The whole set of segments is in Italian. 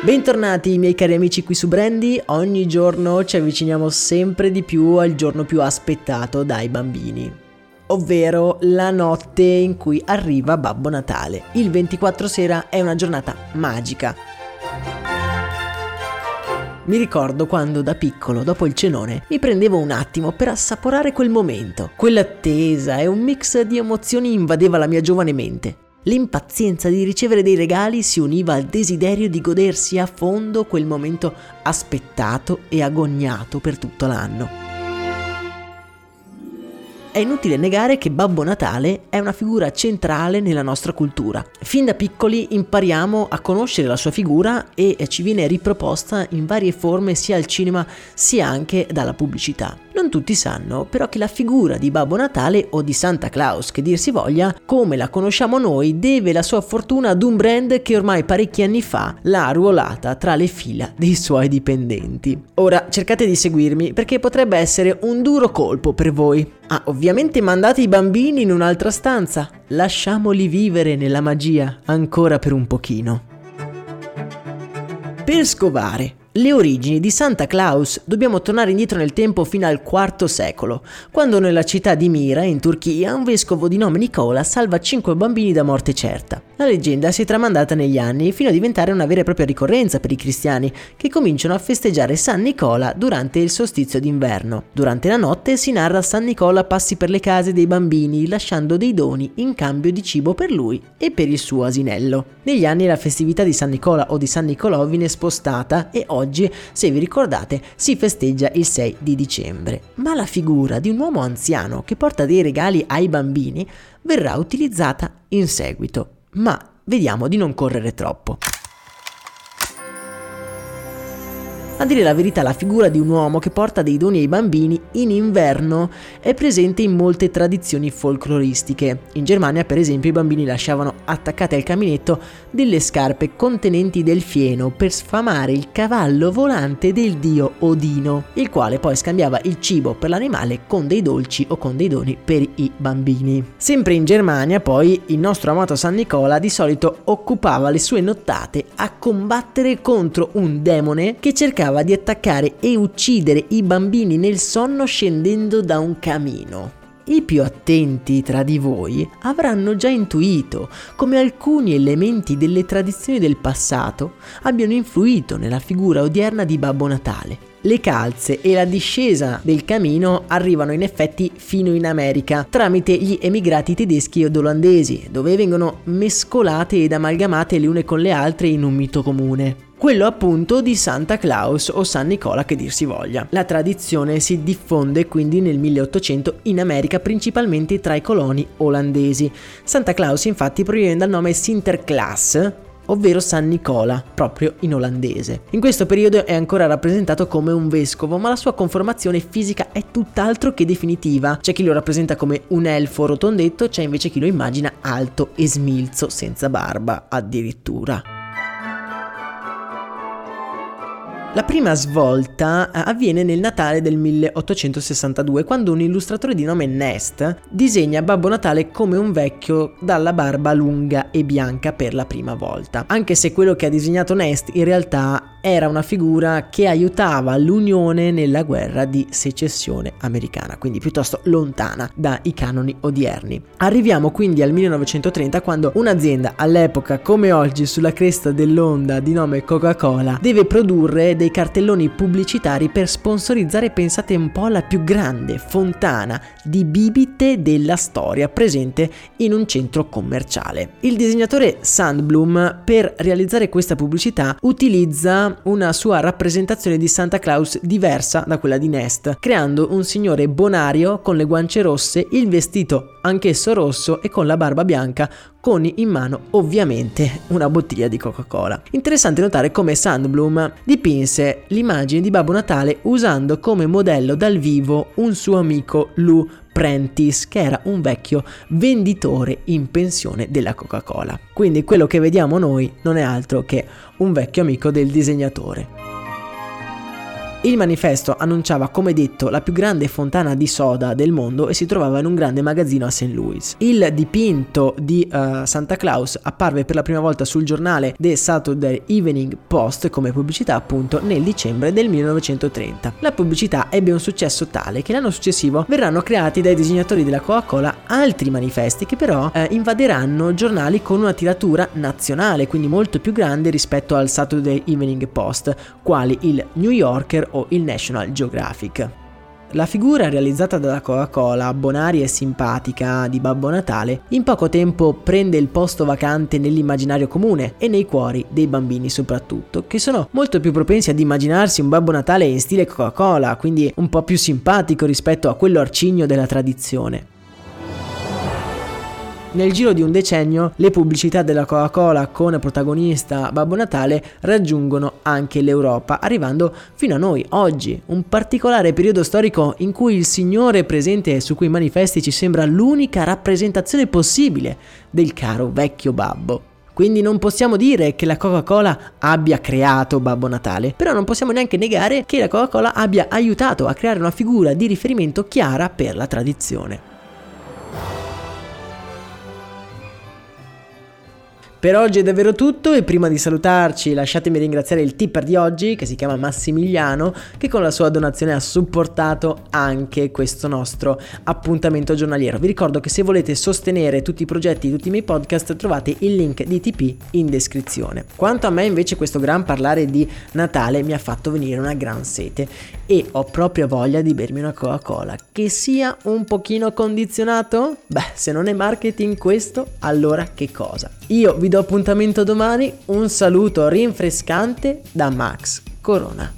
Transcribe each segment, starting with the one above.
Bentornati miei cari amici qui su Brandy, ogni giorno ci avviciniamo sempre di più al giorno più aspettato dai bambini, ovvero la notte in cui arriva Babbo Natale. Il 24 sera è una giornata magica. Mi ricordo quando da piccolo, dopo il cenone, mi prendevo un attimo per assaporare quel momento. Quell'attesa e un mix di emozioni invadeva la mia giovane mente. L'impazienza di ricevere dei regali si univa al desiderio di godersi a fondo quel momento aspettato e agognato per tutto l'anno. È inutile negare che Babbo Natale è una figura centrale nella nostra cultura. Fin da piccoli impariamo a conoscere la sua figura e ci viene riproposta in varie forme sia al cinema sia anche dalla pubblicità. Non tutti sanno però che la figura di Babbo Natale o di Santa Claus, che dir si voglia, come la conosciamo noi, deve la sua fortuna ad un brand che ormai parecchi anni fa l'ha arruolata tra le fila dei suoi dipendenti. Ora cercate di seguirmi perché potrebbe essere un duro colpo per voi. Ah, ovviamente mandate i bambini in un'altra stanza, lasciamoli vivere nella magia ancora per un pochino. Per scovare le origini di Santa Claus dobbiamo tornare indietro nel tempo fino al IV secolo, quando nella città di Mira, in Turchia, un vescovo di nome Nicola salva cinque bambini da morte certa. La leggenda si è tramandata negli anni fino a diventare una vera e propria ricorrenza per i cristiani, che cominciano a festeggiare San Nicola durante il solstizio d'inverno. Durante la notte si narra San Nicola passi per le case dei bambini lasciando dei doni in cambio di cibo per lui e per il suo asinello. Negli anni la festività di San Nicola o di San Nicolò viene spostata e oggi oggi, se vi ricordate, si festeggia il 6 di dicembre. Ma la figura di un uomo anziano che porta dei regali ai bambini verrà utilizzata in seguito. Ma vediamo di non correre troppo. A dire la verità, la figura di un uomo che porta dei doni ai bambini in inverno è presente in molte tradizioni folcloristiche. In Germania, per esempio, i bambini lasciavano attaccate al caminetto delle scarpe contenenti del fieno per sfamare il cavallo volante del dio Odino, il quale poi scambiava il cibo per l'animale con dei dolci o con dei doni per i bambini. Sempre in Germania, poi, il nostro amato San Nicola di solito occupava le sue nottate a combattere contro un demone che cercava cercava di attaccare e uccidere i bambini nel sonno scendendo da un camino. I più attenti tra di voi avranno già intuito come alcuni elementi delle tradizioni del passato abbiano influito nella figura odierna di Babbo Natale. Le calze e la discesa del camino arrivano in effetti fino in America tramite gli emigrati tedeschi ed olandesi, dove vengono mescolate ed amalgamate le une con le altre in un mito comune quello appunto di Santa Claus o San Nicola che dir si voglia. La tradizione si diffonde quindi nel 1800 in America principalmente tra i coloni olandesi. Santa Claus infatti proviene dal nome Sinterklaas, ovvero San Nicola, proprio in olandese. In questo periodo è ancora rappresentato come un vescovo, ma la sua conformazione fisica è tutt'altro che definitiva. C'è chi lo rappresenta come un elfo rotondetto, c'è invece chi lo immagina alto e smilzo, senza barba addirittura. La prima svolta eh, avviene nel Natale del 1862, quando un illustratore di nome Nest disegna Babbo Natale come un vecchio dalla barba lunga e bianca per la prima volta. Anche se quello che ha disegnato Nest in realtà era una figura che aiutava l'Unione nella guerra di secessione americana, quindi piuttosto lontana dai canoni odierni. Arriviamo quindi al 1930 quando un'azienda all'epoca come oggi sulla cresta dell'onda di nome Coca-Cola deve produrre dei cartelloni pubblicitari per sponsorizzare, pensate un po', la più grande fontana di bibite della storia presente in un centro commerciale. Il disegnatore Sandblum per realizzare questa pubblicità utilizza una sua rappresentazione di Santa Claus diversa da quella di Nest, creando un signore bonario con le guance rosse, il vestito anch'esso rosso e con la barba bianca, con in mano ovviamente una bottiglia di Coca-Cola. Interessante notare come Sandblum dipinse l'immagine di Babbo Natale usando come modello dal vivo un suo amico Lou Prentice, che era un vecchio venditore in pensione della Coca-Cola. Quindi quello che vediamo noi non è altro che un vecchio amico del disegnatore. Il manifesto annunciava, come detto, la più grande fontana di soda del mondo e si trovava in un grande magazzino a St. Louis. Il dipinto di uh, Santa Claus apparve per la prima volta sul giornale The Saturday Evening Post come pubblicità appunto nel dicembre del 1930. La pubblicità ebbe un successo tale che l'anno successivo verranno creati dai disegnatori della Coca-Cola altri manifesti che però uh, invaderanno giornali con una tiratura nazionale, quindi molto più grande rispetto al Saturday Evening Post, quali il New Yorker o il National Geographic. La figura realizzata dalla Coca-Cola, bonaria e simpatica di Babbo Natale, in poco tempo prende il posto vacante nell'immaginario comune e nei cuori dei bambini soprattutto, che sono molto più propensi ad immaginarsi un Babbo Natale in stile Coca-Cola, quindi un po' più simpatico rispetto a quello arcigno della tradizione. Nel giro di un decennio le pubblicità della Coca-Cola con protagonista Babbo Natale raggiungono anche l'Europa, arrivando fino a noi oggi, un particolare periodo storico in cui il Signore presente su quei manifesti ci sembra l'unica rappresentazione possibile del caro vecchio babbo. Quindi non possiamo dire che la Coca-Cola abbia creato Babbo Natale, però non possiamo neanche negare che la Coca-Cola abbia aiutato a creare una figura di riferimento chiara per la tradizione. Per oggi è davvero tutto e prima di salutarci lasciatemi ringraziare il tipper di oggi che si chiama Massimiliano che con la sua donazione ha supportato anche questo nostro appuntamento giornaliero. Vi ricordo che se volete sostenere tutti i progetti, tutti i miei podcast trovate il link di TP in descrizione. Quanto a me invece questo gran parlare di Natale mi ha fatto venire una gran sete e ho proprio voglia di bermi una Coca-Cola che sia un pochino condizionato? Beh, se non è marketing questo, allora che cosa? Io vi do appuntamento domani, un saluto rinfrescante da Max Corona.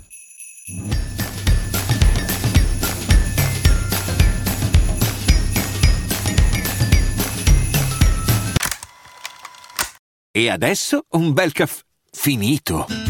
E adesso un bel caffè finito.